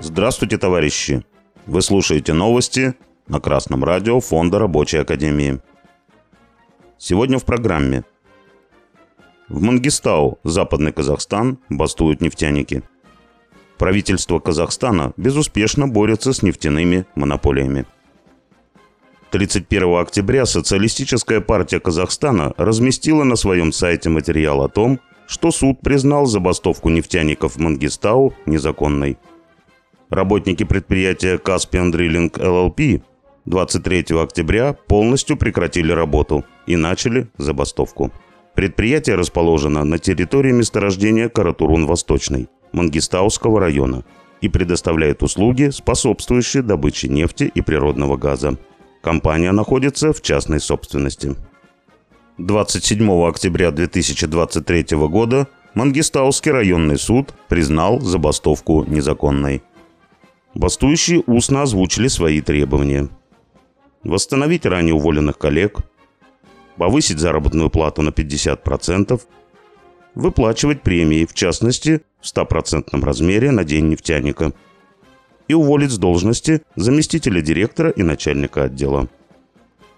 Здравствуйте, товарищи! Вы слушаете новости на Красном радио Фонда Рабочей Академии. Сегодня в программе. В Мангистау, Западный Казахстан, бастуют нефтяники. Правительство Казахстана безуспешно борется с нефтяными монополиями. 31 октября Социалистическая партия Казахстана разместила на своем сайте материал о том, что суд признал забастовку нефтяников Мангистау незаконной. Работники предприятия Caspian Drilling LLP 23 октября полностью прекратили работу и начали забастовку. Предприятие расположено на территории месторождения Каратурун-Восточный Мангистауского района и предоставляет услуги, способствующие добыче нефти и природного газа. Компания находится в частной собственности. 27 октября 2023 года Мангистауский районный суд признал забастовку незаконной. Бастующие устно озвучили свои требования. Восстановить ранее уволенных коллег, повысить заработную плату на 50%, выплачивать премии, в частности, в 100% размере на день нефтяника, и уволить с должности заместителя директора и начальника отдела.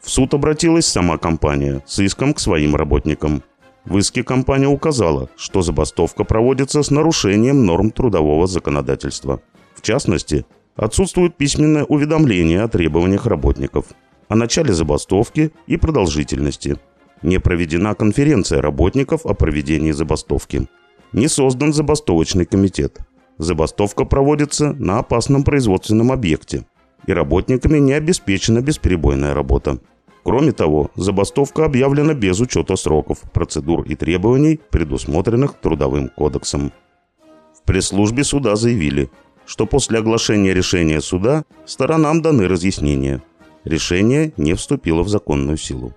В суд обратилась сама компания с иском к своим работникам. В иске компания указала, что забастовка проводится с нарушением норм трудового законодательства – в частности, отсутствует письменное уведомление о требованиях работников, о начале забастовки и продолжительности. Не проведена конференция работников о проведении забастовки. Не создан забастовочный комитет. Забастовка проводится на опасном производственном объекте, и работниками не обеспечена бесперебойная работа. Кроме того, забастовка объявлена без учета сроков, процедур и требований, предусмотренных Трудовым кодексом. В пресс-службе суда заявили, что после оглашения решения суда сторонам даны разъяснения. Решение не вступило в законную силу.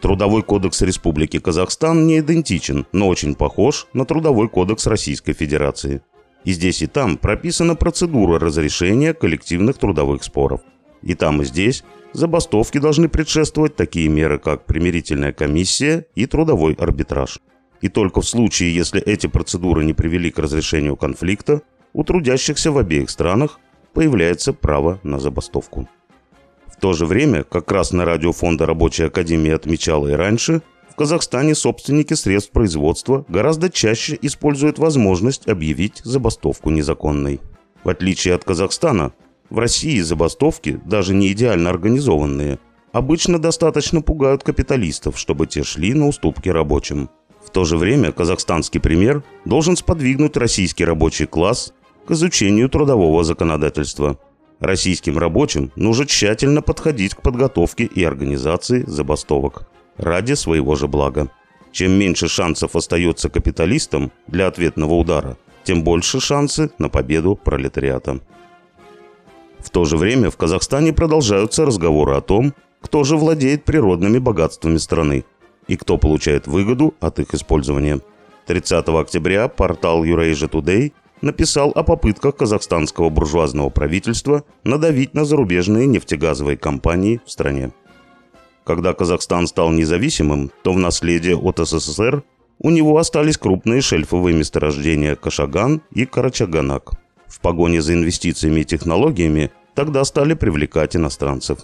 Трудовой кодекс Республики Казахстан не идентичен, но очень похож на Трудовой кодекс Российской Федерации. И здесь и там прописана процедура разрешения коллективных трудовых споров. И там и здесь забастовки должны предшествовать такие меры, как примирительная комиссия и трудовой арбитраж. И только в случае, если эти процедуры не привели к разрешению конфликта, у трудящихся в обеих странах появляется право на забастовку. В то же время, как Красное радио Фонда Рабочей Академии отмечало и раньше, в Казахстане собственники средств производства гораздо чаще используют возможность объявить забастовку незаконной. В отличие от Казахстана, в России забастовки, даже не идеально организованные, обычно достаточно пугают капиталистов, чтобы те шли на уступки рабочим. В то же время казахстанский пример должен сподвигнуть российский рабочий класс к изучению трудового законодательства. Российским рабочим нужно тщательно подходить к подготовке и организации забастовок ради своего же блага. Чем меньше шансов остается капиталистам для ответного удара, тем больше шансы на победу пролетариата. В то же время в Казахстане продолжаются разговоры о том, кто же владеет природными богатствами страны и кто получает выгоду от их использования. 30 октября портал Eurasia Today написал о попытках казахстанского буржуазного правительства надавить на зарубежные нефтегазовые компании в стране. Когда Казахстан стал независимым, то в наследие от СССР у него остались крупные шельфовые месторождения Кашаган и Карачаганак. В погоне за инвестициями и технологиями тогда стали привлекать иностранцев.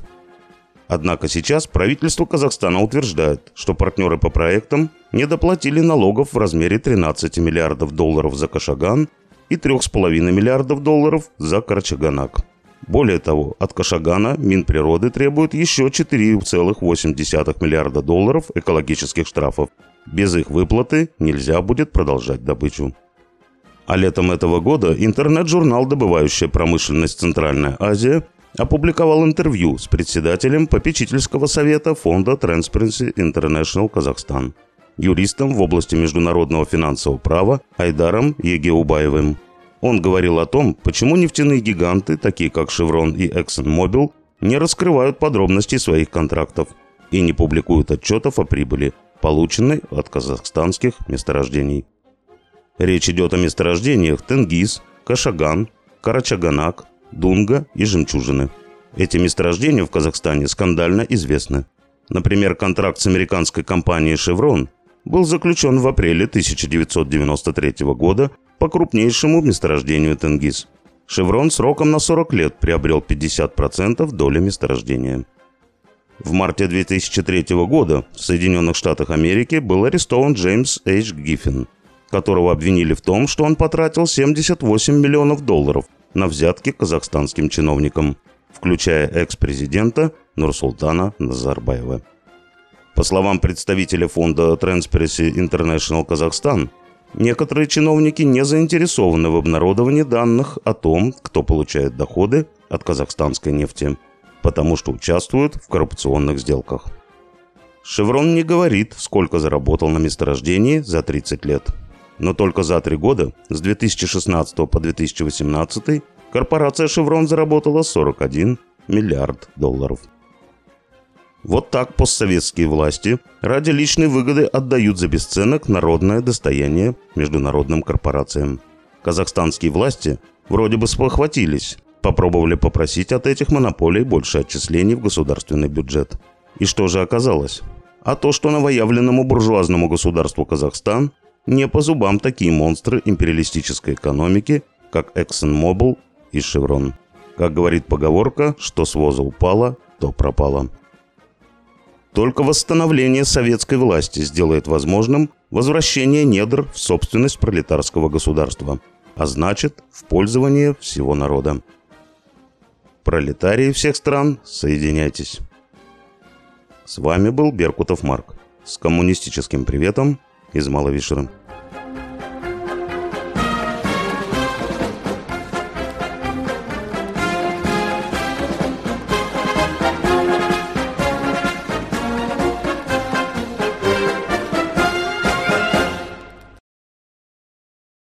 Однако сейчас правительство Казахстана утверждает, что партнеры по проектам не доплатили налогов в размере 13 миллиардов долларов за Кашаган и 3,5 миллиардов долларов за Карчаганак. Более того, от Кашагана Минприроды требует еще 4,8 миллиарда долларов экологических штрафов. Без их выплаты нельзя будет продолжать добычу. А летом этого года интернет-журнал «Добывающая промышленность Центральная Азия» опубликовал интервью с председателем попечительского совета фонда Transparency International Казахстан – юристом в области международного финансового права Айдаром Егеубаевым. Он говорил о том, почему нефтяные гиганты, такие как Chevron и ExxonMobil, не раскрывают подробностей своих контрактов и не публикуют отчетов о прибыли, полученной от казахстанских месторождений. Речь идет о месторождениях Тенгиз, Кашаган, Карачаганак, Дунга и Жемчужины. Эти месторождения в Казахстане скандально известны. Например, контракт с американской компанией Chevron был заключен в апреле 1993 года по крупнейшему месторождению Тенгиз. «Шеврон» сроком на 40 лет приобрел 50% доли месторождения. В марте 2003 года в Соединенных Штатах Америки был арестован Джеймс Эйч Гиффин, которого обвинили в том, что он потратил 78 миллионов долларов на взятки казахстанским чиновникам, включая экс-президента Нурсултана Назарбаева. По словам представителя фонда Transparency International Казахстан, некоторые чиновники не заинтересованы в обнародовании данных о том, кто получает доходы от казахстанской нефти, потому что участвуют в коррупционных сделках. «Шеврон» не говорит, сколько заработал на месторождении за 30 лет. Но только за три года, с 2016 по 2018, корпорация «Шеврон» заработала 41 миллиард долларов. Вот так постсоветские власти ради личной выгоды отдают за бесценок народное достояние международным корпорациям. Казахстанские власти вроде бы спохватились, попробовали попросить от этих монополий больше отчислений в государственный бюджет. И что же оказалось? А то, что новоявленному буржуазному государству Казахстан не по зубам такие монстры империалистической экономики, как ExxonMobil и Chevron. Как говорит поговорка, что с воза упало, то пропало. Только восстановление советской власти сделает возможным возвращение недр в собственность пролетарского государства, а значит, в пользование всего народа. Пролетарии всех стран, соединяйтесь. С вами был Беркутов Марк с коммунистическим приветом из Маловишера.